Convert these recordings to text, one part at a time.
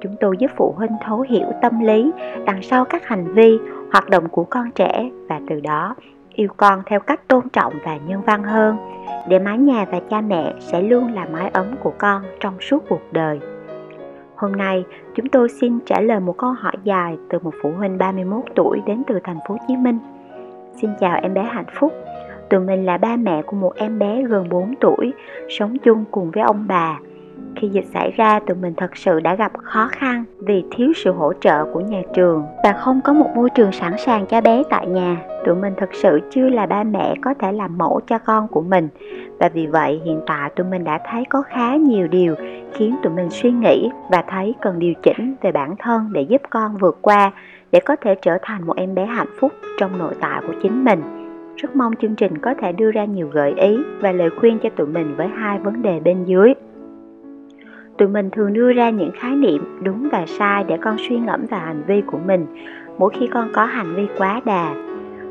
chúng tôi giúp phụ huynh thấu hiểu tâm lý đằng sau các hành vi hoạt động của con trẻ và từ đó yêu con theo cách tôn trọng và nhân văn hơn để mái nhà và cha mẹ sẽ luôn là mái ấm của con trong suốt cuộc đời Hôm nay, chúng tôi xin trả lời một câu hỏi dài từ một phụ huynh 31 tuổi đến từ thành phố Hồ Chí Minh. Xin chào em bé hạnh phúc. Tụi mình là ba mẹ của một em bé gần 4 tuổi, sống chung cùng với ông bà. Khi dịch xảy ra, tụi mình thật sự đã gặp khó khăn vì thiếu sự hỗ trợ của nhà trường và không có một môi trường sẵn sàng cho bé tại nhà. Tụi mình thật sự chưa là ba mẹ có thể làm mẫu cho con của mình và vì vậy hiện tại tụi mình đã thấy có khá nhiều điều khiến tụi mình suy nghĩ và thấy cần điều chỉnh về bản thân để giúp con vượt qua để có thể trở thành một em bé hạnh phúc trong nội tại của chính mình rất mong chương trình có thể đưa ra nhiều gợi ý và lời khuyên cho tụi mình với hai vấn đề bên dưới tụi mình thường đưa ra những khái niệm đúng và sai để con suy ngẫm vào hành vi của mình. Mỗi khi con có hành vi quá đà,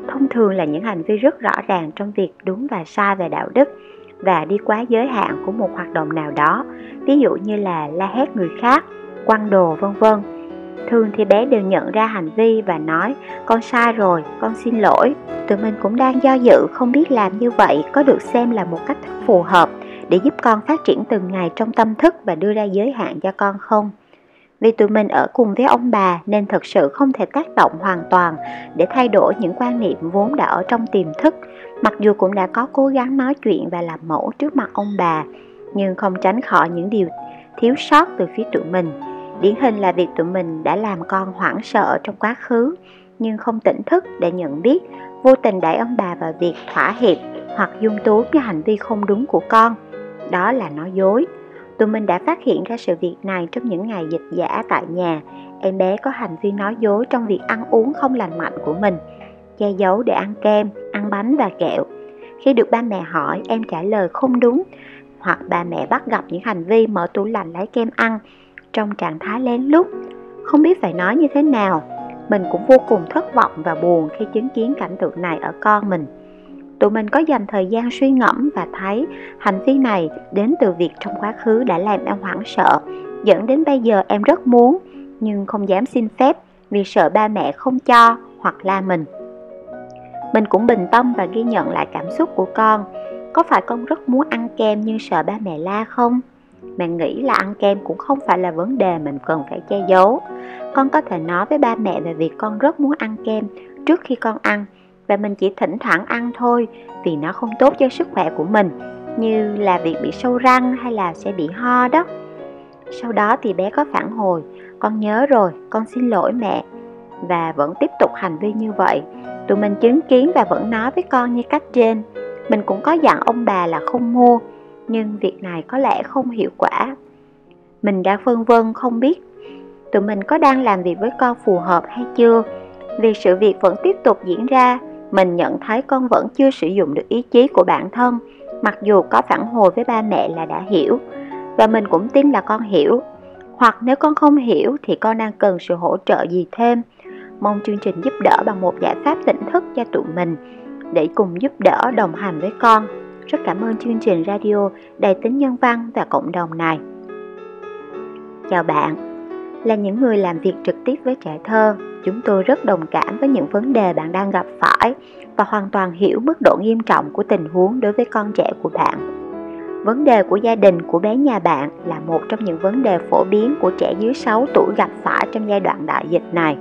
thông thường là những hành vi rất rõ ràng trong việc đúng và sai về đạo đức và đi quá giới hạn của một hoạt động nào đó, ví dụ như là la hét người khác, quăng đồ, vân vân. Thường thì bé đều nhận ra hành vi và nói, con sai rồi, con xin lỗi. Tụi mình cũng đang do dự, không biết làm như vậy có được xem là một cách thức phù hợp để giúp con phát triển từng ngày trong tâm thức và đưa ra giới hạn cho con không? Vì tụi mình ở cùng với ông bà nên thật sự không thể tác động hoàn toàn để thay đổi những quan niệm vốn đã ở trong tiềm thức, mặc dù cũng đã có cố gắng nói chuyện và làm mẫu trước mặt ông bà, nhưng không tránh khỏi những điều thiếu sót từ phía tụi mình. Điển hình là việc tụi mình đã làm con hoảng sợ trong quá khứ, nhưng không tỉnh thức để nhận biết vô tình đẩy ông bà vào việc thỏa hiệp hoặc dung túng cho hành vi không đúng của con đó là nói dối. Tụi mình đã phát hiện ra sự việc này trong những ngày dịch giả tại nhà. Em bé có hành vi nói dối trong việc ăn uống không lành mạnh của mình, che giấu để ăn kem, ăn bánh và kẹo. Khi được ba mẹ hỏi, em trả lời không đúng, hoặc bà mẹ bắt gặp những hành vi mở tủ lạnh lấy kem ăn trong trạng thái lén lút, không biết phải nói như thế nào. Mình cũng vô cùng thất vọng và buồn khi chứng kiến cảnh tượng này ở con mình tụi mình có dành thời gian suy ngẫm và thấy hành vi này đến từ việc trong quá khứ đã làm em hoảng sợ. Dẫn đến bây giờ em rất muốn, nhưng không dám xin phép vì sợ ba mẹ không cho hoặc la mình. Mình cũng bình tâm và ghi nhận lại cảm xúc của con. Có phải con rất muốn ăn kem nhưng sợ ba mẹ la không? Mẹ nghĩ là ăn kem cũng không phải là vấn đề mình cần phải che giấu. Con có thể nói với ba mẹ về việc con rất muốn ăn kem trước khi con ăn và mình chỉ thỉnh thoảng ăn thôi vì nó không tốt cho sức khỏe của mình, như là việc bị sâu răng hay là sẽ bị ho đó. Sau đó thì bé có phản hồi, con nhớ rồi, con xin lỗi mẹ. Và vẫn tiếp tục hành vi như vậy. Tụi mình chứng kiến và vẫn nói với con như cách trên. Mình cũng có dặn ông bà là không mua, nhưng việc này có lẽ không hiệu quả. Mình đã phân vân không biết tụi mình có đang làm việc với con phù hợp hay chưa, vì sự việc vẫn tiếp tục diễn ra mình nhận thấy con vẫn chưa sử dụng được ý chí của bản thân, mặc dù có phản hồi với ba mẹ là đã hiểu. Và mình cũng tin là con hiểu. Hoặc nếu con không hiểu thì con đang cần sự hỗ trợ gì thêm. Mong chương trình giúp đỡ bằng một giải pháp tỉnh thức cho tụi mình để cùng giúp đỡ đồng hành với con. Rất cảm ơn chương trình radio đầy tính nhân văn và cộng đồng này. Chào bạn. Là những người làm việc trực tiếp với trẻ thơ chúng tôi rất đồng cảm với những vấn đề bạn đang gặp phải và hoàn toàn hiểu mức độ nghiêm trọng của tình huống đối với con trẻ của bạn. Vấn đề của gia đình của bé nhà bạn là một trong những vấn đề phổ biến của trẻ dưới 6 tuổi gặp phải trong giai đoạn đại dịch này.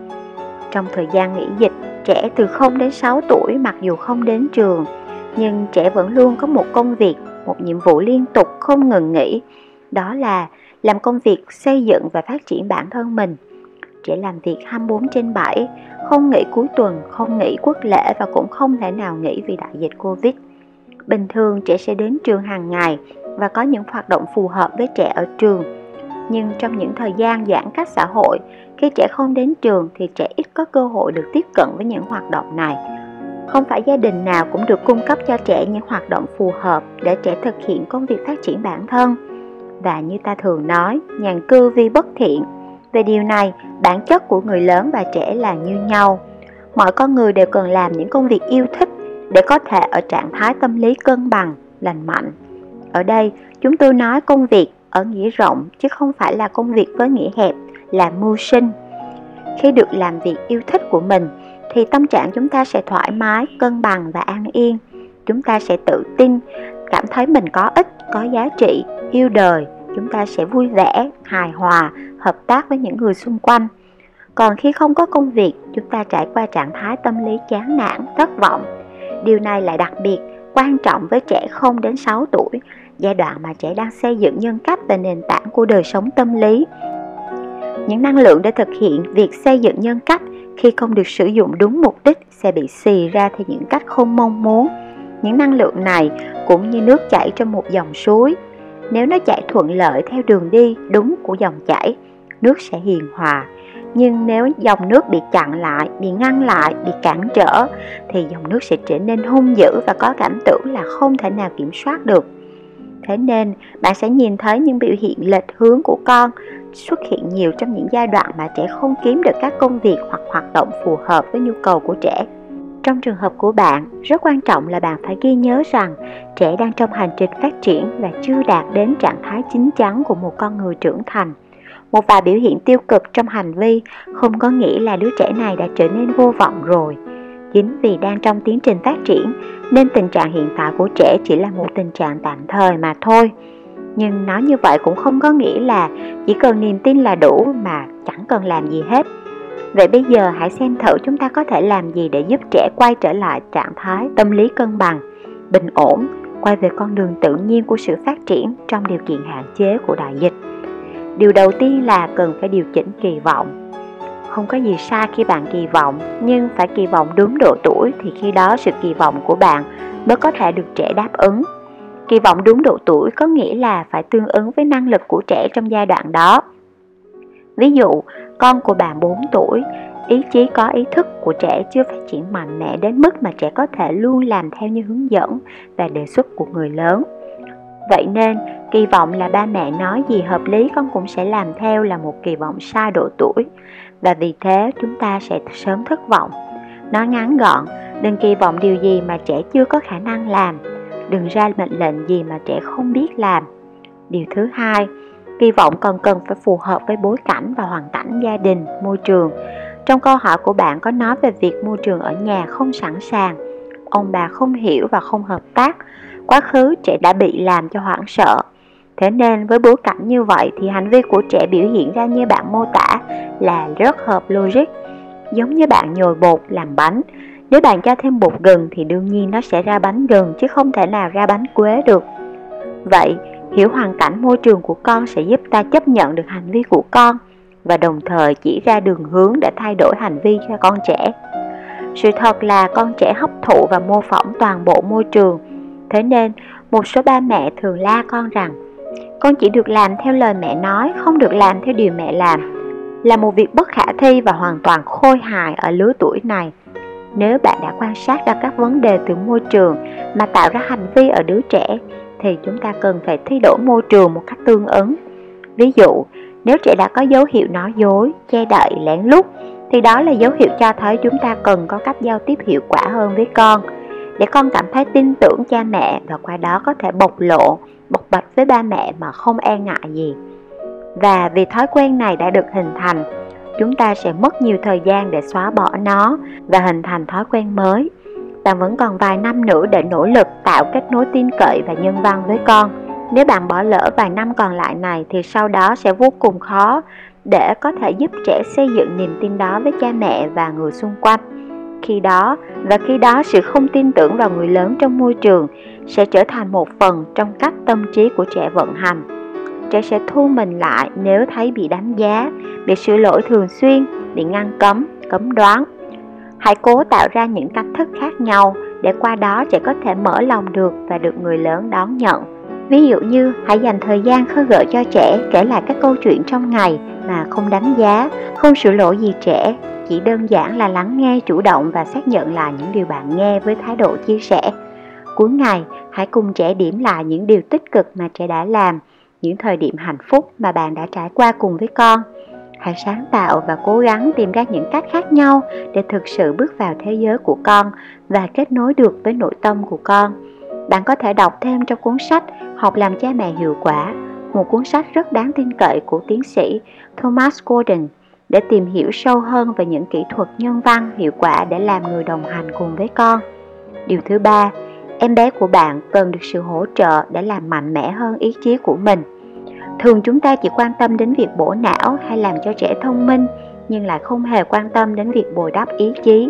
Trong thời gian nghỉ dịch, trẻ từ 0 đến 6 tuổi mặc dù không đến trường, nhưng trẻ vẫn luôn có một công việc, một nhiệm vụ liên tục không ngừng nghỉ. Đó là làm công việc xây dựng và phát triển bản thân mình trẻ làm việc 24 trên 7 không nghỉ cuối tuần không nghỉ quốc lễ và cũng không thể nào nghỉ vì đại dịch covid bình thường trẻ sẽ đến trường hàng ngày và có những hoạt động phù hợp với trẻ ở trường Nhưng trong những thời gian giãn cách xã hội, khi trẻ không đến trường thì trẻ ít có cơ hội được tiếp cận với những hoạt động này. Không phải gia đình nào cũng được cung cấp cho trẻ những hoạt động phù hợp để trẻ thực hiện công việc phát triển bản thân. Và như ta thường nói, nhàn cư vi bất thiện. Về điều này, bản chất của người lớn và trẻ là như nhau. Mọi con người đều cần làm những công việc yêu thích để có thể ở trạng thái tâm lý cân bằng, lành mạnh. Ở đây, chúng tôi nói công việc ở nghĩa rộng chứ không phải là công việc với nghĩa hẹp là mưu sinh. Khi được làm việc yêu thích của mình thì tâm trạng chúng ta sẽ thoải mái, cân bằng và an yên. Chúng ta sẽ tự tin, cảm thấy mình có ích, có giá trị, yêu đời. Chúng ta sẽ vui vẻ, hài hòa, hợp tác với những người xung quanh. Còn khi không có công việc, chúng ta trải qua trạng thái tâm lý chán nản, thất vọng. Điều này lại đặc biệt quan trọng với trẻ 0 đến 6 tuổi, giai đoạn mà trẻ đang xây dựng nhân cách và nền tảng của đời sống tâm lý. Những năng lượng để thực hiện việc xây dựng nhân cách khi không được sử dụng đúng mục đích sẽ bị xì ra theo những cách không mong muốn. Những năng lượng này cũng như nước chảy trong một dòng suối. Nếu nó chảy thuận lợi theo đường đi đúng của dòng chảy, nước sẽ hiền hòa. Nhưng nếu dòng nước bị chặn lại, bị ngăn lại, bị cản trở thì dòng nước sẽ trở nên hung dữ và có cảm tưởng là không thể nào kiểm soát được. Thế nên bạn sẽ nhìn thấy những biểu hiện lệch hướng của con xuất hiện nhiều trong những giai đoạn mà trẻ không kiếm được các công việc hoặc hoạt động phù hợp với nhu cầu của trẻ. Trong trường hợp của bạn, rất quan trọng là bạn phải ghi nhớ rằng trẻ đang trong hành trình phát triển và chưa đạt đến trạng thái chín chắn của một con người trưởng thành. Một vài biểu hiện tiêu cực trong hành vi không có nghĩa là đứa trẻ này đã trở nên vô vọng rồi. Chính vì đang trong tiến trình phát triển nên tình trạng hiện tại của trẻ chỉ là một tình trạng tạm thời mà thôi nhưng nói như vậy cũng không có nghĩa là chỉ cần niềm tin là đủ mà chẳng cần làm gì hết vậy bây giờ hãy xem thử chúng ta có thể làm gì để giúp trẻ quay trở lại trạng thái tâm lý cân bằng, bình ổn, quay về con đường tự nhiên của sự phát triển trong điều kiện hạn chế của đại dịch. Điều đầu tiên là cần phải điều chỉnh kỳ vọng. Không có gì sai khi bạn kỳ vọng, nhưng phải kỳ vọng đúng độ tuổi thì khi đó sự kỳ vọng của bạn mới có thể được trẻ đáp ứng. Kỳ vọng đúng độ tuổi có nghĩa là phải tương ứng với năng lực của trẻ trong giai đoạn đó. Ví dụ, con của bạn 4 tuổi, ý chí có ý thức của trẻ chưa phát triển mạnh mẽ đến mức mà trẻ có thể luôn làm theo như hướng dẫn và đề xuất của người lớn. Vậy nên, kỳ vọng là ba mẹ nói gì hợp lý con cũng sẽ làm theo là một kỳ vọng sai độ tuổi và vì thế chúng ta sẽ sớm thất vọng. Nói ngắn gọn, đừng kỳ vọng điều gì mà trẻ chưa có khả năng làm đừng ra mệnh lệnh gì mà trẻ không biết làm. Điều thứ hai, kỳ vọng còn cần phải phù hợp với bối cảnh và hoàn cảnh gia đình, môi trường. Trong câu hỏi của bạn có nói về việc môi trường ở nhà không sẵn sàng, ông bà không hiểu và không hợp tác, quá khứ trẻ đã bị làm cho hoảng sợ. Thế nên với bối cảnh như vậy thì hành vi của trẻ biểu hiện ra như bạn mô tả là rất hợp logic. Giống như bạn nhồi bột làm bánh, nếu bạn cho thêm bột gừng thì đương nhiên nó sẽ ra bánh gừng chứ không thể nào ra bánh quế được. Vậy, hiểu hoàn cảnh môi trường của con sẽ giúp ta chấp nhận được hành vi của con và đồng thời chỉ ra đường hướng để thay đổi hành vi cho con trẻ. Sự thật là con trẻ hấp thụ và mô phỏng toàn bộ môi trường. Thế nên, một số ba mẹ thường la con rằng con chỉ được làm theo lời mẹ nói, không được làm theo điều mẹ làm. Là một việc bất khả thi và hoàn toàn khôi hài ở lứa tuổi này. Nếu bạn đã quan sát ra các vấn đề từ môi trường mà tạo ra hành vi ở đứa trẻ thì chúng ta cần phải thay đổi môi trường một cách tương ứng. Ví dụ, nếu trẻ đã có dấu hiệu nói dối, che đậy, lén lút thì đó là dấu hiệu cho thấy chúng ta cần có cách giao tiếp hiệu quả hơn với con để con cảm thấy tin tưởng cha mẹ và qua đó có thể bộc lộ, bộc bạch với ba mẹ mà không e ngại gì. Và vì thói quen này đã được hình thành chúng ta sẽ mất nhiều thời gian để xóa bỏ nó và hình thành thói quen mới bạn vẫn còn vài năm nữa để nỗ lực tạo kết nối tin cậy và nhân văn với con. Nếu bạn bỏ lỡ vài năm còn lại này thì sau đó sẽ vô cùng khó để có thể giúp trẻ xây dựng niềm tin đó với cha mẹ và người xung quanh. Khi đó và khi đó sự không tin tưởng vào người lớn trong môi trường sẽ trở thành một phần trong cách tâm trí của trẻ vận hành. Trẻ sẽ thu mình lại nếu thấy bị đánh giá bị sửa lỗi thường xuyên, bị ngăn cấm, cấm đoán. Hãy cố tạo ra những cách thức khác nhau để qua đó trẻ có thể mở lòng được và được người lớn đón nhận. Ví dụ như hãy dành thời gian khơi gợi cho trẻ kể lại các câu chuyện trong ngày mà không đánh giá, không sửa lỗi gì trẻ, chỉ đơn giản là lắng nghe chủ động và xác nhận lại những điều bạn nghe với thái độ chia sẻ. Cuối ngày, hãy cùng trẻ điểm lại những điều tích cực mà trẻ đã làm, những thời điểm hạnh phúc mà bạn đã trải qua cùng với con. Hãy sáng tạo và cố gắng tìm ra những cách khác nhau để thực sự bước vào thế giới của con và kết nối được với nội tâm của con. Bạn có thể đọc thêm trong cuốn sách Học làm cha mẹ hiệu quả, một cuốn sách rất đáng tin cậy của tiến sĩ Thomas Gordon để tìm hiểu sâu hơn về những kỹ thuật nhân văn hiệu quả để làm người đồng hành cùng với con. Điều thứ ba, em bé của bạn cần được sự hỗ trợ để làm mạnh mẽ hơn ý chí của mình. Thường chúng ta chỉ quan tâm đến việc bổ não hay làm cho trẻ thông minh, nhưng lại không hề quan tâm đến việc bồi đắp ý chí.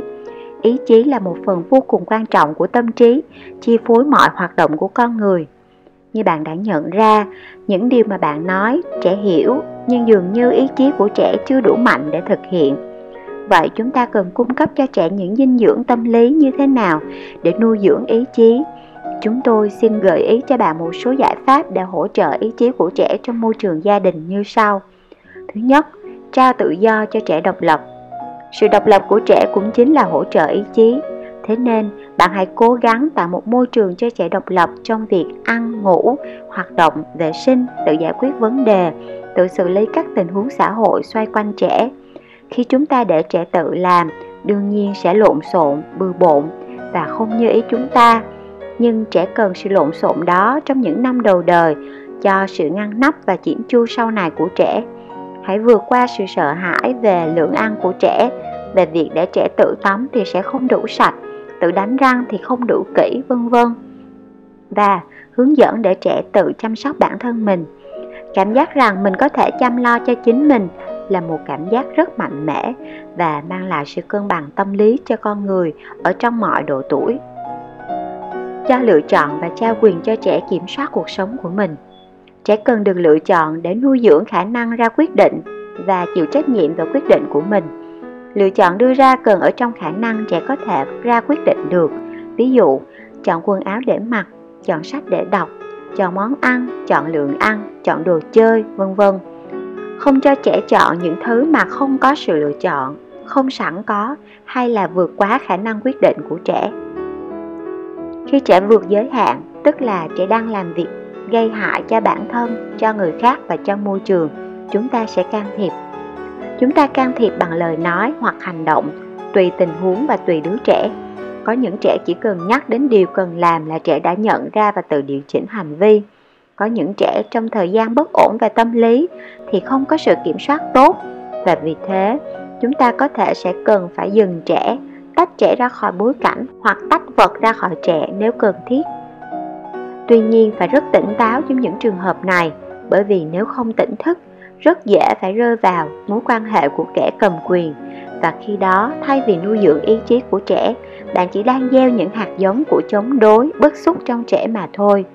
Ý chí là một phần vô cùng quan trọng của tâm trí, chi phối mọi hoạt động của con người. Như bạn đã nhận ra, những điều mà bạn nói, trẻ hiểu, nhưng dường như ý chí của trẻ chưa đủ mạnh để thực hiện. Vậy chúng ta cần cung cấp cho trẻ những dinh dưỡng tâm lý như thế nào để nuôi dưỡng ý chí? Chúng tôi xin gợi ý cho bạn một số giải pháp để hỗ trợ ý chí của trẻ trong môi trường gia đình như sau. Thứ nhất, trao tự do cho trẻ độc lập. Sự độc lập của trẻ cũng chính là hỗ trợ ý chí. Thế nên, bạn hãy cố gắng tạo một môi trường cho trẻ độc lập trong việc ăn, ngủ, hoạt động, vệ sinh, tự giải quyết vấn đề, tự xử lý các tình huống xã hội xoay quanh trẻ. Khi chúng ta để trẻ tự làm, đương nhiên sẽ lộn xộn, bừa bộn và không như ý chúng ta. Nhưng trẻ cần sự lộn xộn đó trong những năm đầu đời cho sự ngăn nắp và chỉn chu sau này của trẻ. Hãy vượt qua sự sợ hãi về lượng ăn của trẻ, về việc để trẻ tự tắm thì sẽ không đủ sạch, tự đánh răng thì không đủ kỹ, vân vân. Và hướng dẫn để trẻ tự chăm sóc bản thân mình cảm giác rằng mình có thể chăm lo cho chính mình là một cảm giác rất mạnh mẽ và mang lại sự cân bằng tâm lý cho con người ở trong mọi độ tuổi cho lựa chọn và trao quyền cho trẻ kiểm soát cuộc sống của mình trẻ cần được lựa chọn để nuôi dưỡng khả năng ra quyết định và chịu trách nhiệm về quyết định của mình lựa chọn đưa ra cần ở trong khả năng trẻ có thể ra quyết định được ví dụ chọn quần áo để mặc chọn sách để đọc chọn món ăn, chọn lượng ăn, chọn đồ chơi, vân vân. Không cho trẻ chọn những thứ mà không có sự lựa chọn, không sẵn có hay là vượt quá khả năng quyết định của trẻ. Khi trẻ vượt giới hạn, tức là trẻ đang làm việc gây hại cho bản thân, cho người khác và cho môi trường, chúng ta sẽ can thiệp. Chúng ta can thiệp bằng lời nói hoặc hành động, tùy tình huống và tùy đứa trẻ có những trẻ chỉ cần nhắc đến điều cần làm là trẻ đã nhận ra và tự điều chỉnh hành vi. Có những trẻ trong thời gian bất ổn về tâm lý thì không có sự kiểm soát tốt và vì thế chúng ta có thể sẽ cần phải dừng trẻ, tách trẻ ra khỏi bối cảnh hoặc tách vật ra khỏi trẻ nếu cần thiết. Tuy nhiên, phải rất tỉnh táo trong những trường hợp này, bởi vì nếu không tỉnh thức, rất dễ phải rơi vào mối quan hệ của kẻ cầm quyền. Và khi đó, thay vì nuôi dưỡng ý chí của trẻ, bạn chỉ đang gieo những hạt giống của chống đối, bức xúc trong trẻ mà thôi.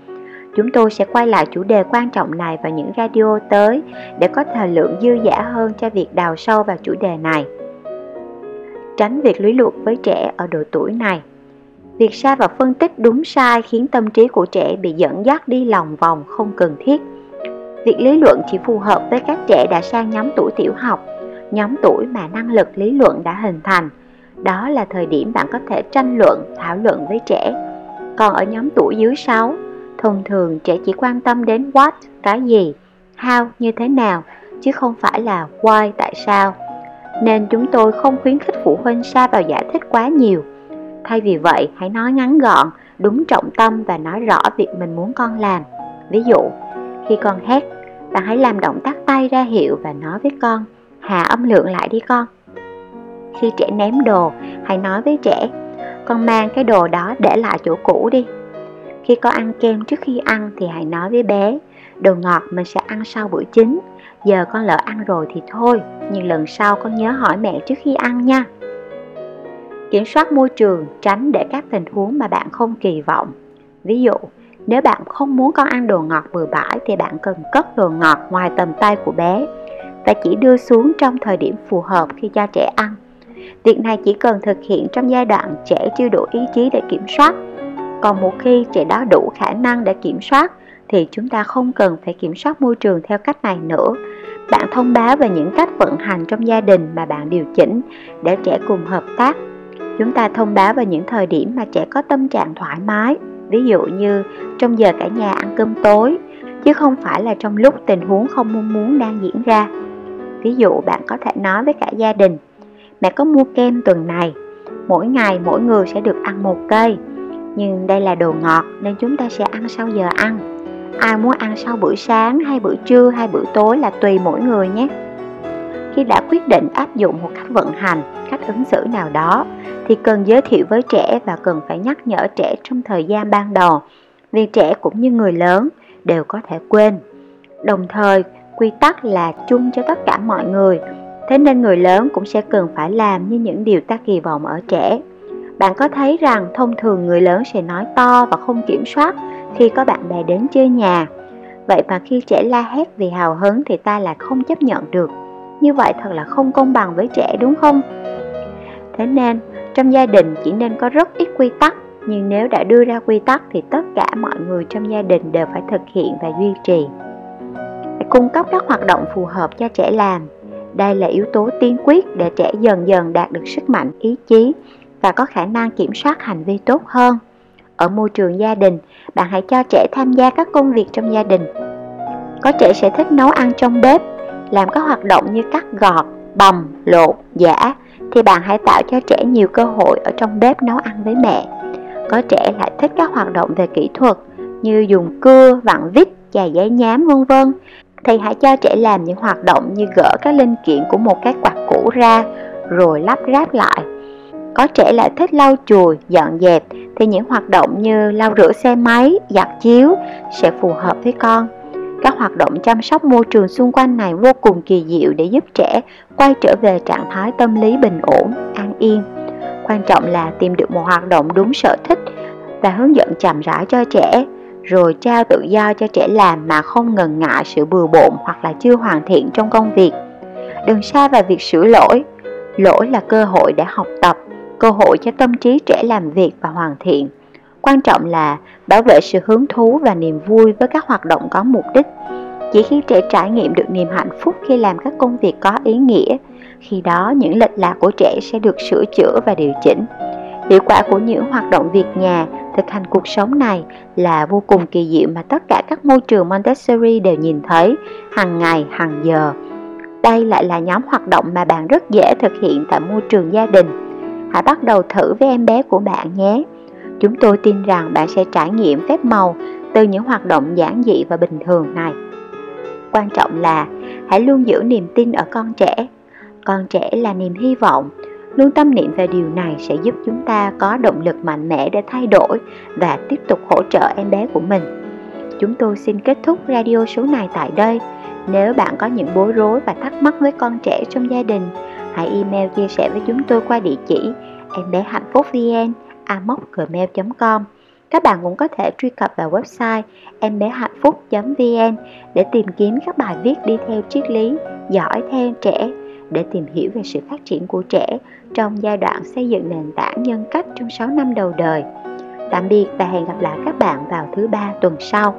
Chúng tôi sẽ quay lại chủ đề quan trọng này vào những radio tới để có thời lượng dư dả hơn cho việc đào sâu vào chủ đề này tránh việc lý luận với trẻ ở độ tuổi này việc sai và phân tích đúng sai khiến tâm trí của trẻ bị dẫn dắt đi lòng vòng không cần thiết việc lý luận chỉ phù hợp với các trẻ đã sang nhóm tuổi tiểu học nhóm tuổi mà năng lực lý luận đã hình thành đó là thời điểm bạn có thể tranh luận, thảo luận với trẻ. Còn ở nhóm tuổi dưới 6, thông thường trẻ chỉ quan tâm đến what, cái gì, how, như thế nào, chứ không phải là why, tại sao. Nên chúng tôi không khuyến khích phụ huynh xa vào giải thích quá nhiều. Thay vì vậy, hãy nói ngắn gọn, đúng trọng tâm và nói rõ việc mình muốn con làm. Ví dụ, khi con hét, bạn hãy làm động tác tay ra hiệu và nói với con, hạ âm lượng lại đi con khi trẻ ném đồ hãy nói với trẻ con mang cái đồ đó để lại chỗ cũ đi khi con ăn kem trước khi ăn thì hãy nói với bé đồ ngọt mình sẽ ăn sau bữa chính giờ con lỡ ăn rồi thì thôi, nhưng lần sau con nhớ hỏi mẹ trước khi ăn nha kiểm soát môi trường, tránh để các tình huống mà bạn không kỳ vọng ví dụ, nếu bạn không muốn con ăn đồ ngọt bừa bãi thì bạn cần cất đồ ngọt ngoài tầm tay của bé và chỉ đưa xuống trong thời điểm phù hợp khi cho trẻ ăn Việc này chỉ cần thực hiện trong giai đoạn trẻ chưa đủ ý chí để kiểm soát. Còn một khi trẻ đó đủ khả năng để kiểm soát thì chúng ta không cần phải kiểm soát môi trường theo cách này nữa. Bạn thông báo về những cách vận hành trong gia đình mà bạn điều chỉnh để trẻ cùng hợp tác. Chúng ta thông báo về những thời điểm mà trẻ có tâm trạng thoải mái, ví dụ như trong giờ cả nhà ăn cơm tối, chứ không phải là trong lúc tình huống không mong muốn đang diễn ra. Ví dụ bạn có thể nói với cả gia đình, mẹ có mua kem tuần này, mỗi ngày mỗi người sẽ được ăn một cây, nhưng đây là đồ ngọt nên chúng ta sẽ ăn sau giờ ăn. Ai muốn ăn sau bữa sáng hay bữa trưa hay bữa tối là tùy mỗi người nhé. Khi đã quyết định áp dụng một cách vận hành, cách ứng xử nào đó thì cần giới thiệu với trẻ và cần phải nhắc nhở trẻ trong thời gian ban đầu vì trẻ cũng như người lớn đều có thể quên. Đồng thời, quy tắc là chung cho tất cả mọi người, thế nên người lớn cũng sẽ cần phải làm như những điều ta kỳ vọng ở trẻ. Bạn có thấy rằng thông thường người lớn sẽ nói to và không kiểm soát khi có bạn bè đến chơi nhà. Vậy mà khi trẻ la hét vì hào hứng thì ta lại không chấp nhận được. Như vậy thật là không công bằng với trẻ đúng không? Thế nên, trong gia đình chỉ nên có rất ít quy tắc, nhưng nếu đã đưa ra quy tắc thì tất cả mọi người trong gia đình đều phải thực hiện và duy trì. Phải cung cấp các hoạt động phù hợp cho trẻ làm. Đây là yếu tố tiên quyết để trẻ dần dần đạt được sức mạnh ý chí và có khả năng kiểm soát hành vi tốt hơn. Ở môi trường gia đình, bạn hãy cho trẻ tham gia các công việc trong gia đình. Có trẻ sẽ thích nấu ăn trong bếp, làm các hoạt động như cắt gọt, bầm, lột, giả thì bạn hãy tạo cho trẻ nhiều cơ hội ở trong bếp nấu ăn với mẹ. Có trẻ lại thích các hoạt động về kỹ thuật như dùng cưa, vặn vít, chà giấy nhám vân vân thì hãy cho trẻ làm những hoạt động như gỡ các linh kiện của một cái quạt cũ ra rồi lắp ráp lại có trẻ lại thích lau chùi, dọn dẹp thì những hoạt động như lau rửa xe máy, giặt chiếu sẽ phù hợp với con. Các hoạt động chăm sóc môi trường xung quanh này vô cùng kỳ diệu để giúp trẻ quay trở về trạng thái tâm lý bình ổn, an yên. Quan trọng là tìm được một hoạt động đúng sở thích và hướng dẫn chậm rãi cho trẻ, rồi trao tự do cho trẻ làm mà không ngần ngại sự bừa bộn hoặc là chưa hoàn thiện trong công việc. Đừng xa vào việc sửa lỗi. Lỗi là cơ hội để học tập cơ hội cho tâm trí trẻ làm việc và hoàn thiện. Quan trọng là bảo vệ sự hứng thú và niềm vui với các hoạt động có mục đích. Chỉ khi trẻ trải nghiệm được niềm hạnh phúc khi làm các công việc có ý nghĩa, khi đó những lệch lạc của trẻ sẽ được sửa chữa và điều chỉnh. Hiệu quả của những hoạt động việc nhà, thực hành cuộc sống này là vô cùng kỳ diệu mà tất cả các môi trường Montessori đều nhìn thấy hàng ngày, hàng giờ. Đây lại là nhóm hoạt động mà bạn rất dễ thực hiện tại môi trường gia đình hãy bắt đầu thử với em bé của bạn nhé. Chúng tôi tin rằng bạn sẽ trải nghiệm phép màu từ những hoạt động giản dị và bình thường này. Quan trọng là hãy luôn giữ niềm tin ở con trẻ. Con trẻ là niềm hy vọng. Luôn tâm niệm về điều này sẽ giúp chúng ta có động lực mạnh mẽ để thay đổi và tiếp tục hỗ trợ em bé của mình. Chúng tôi xin kết thúc radio số này tại đây. Nếu bạn có những bối rối và thắc mắc với con trẻ trong gia đình, hãy email chia sẻ với chúng tôi qua địa chỉ em bé hạnh phúc vn gmail.com các bạn cũng có thể truy cập vào website em bé hạnh phúc vn để tìm kiếm các bài viết đi theo triết lý giỏi theo trẻ, để tìm hiểu về sự phát triển của trẻ trong giai đoạn xây dựng nền tảng nhân cách trong 6 năm đầu đời. Tạm biệt và hẹn gặp lại các bạn vào thứ ba tuần sau.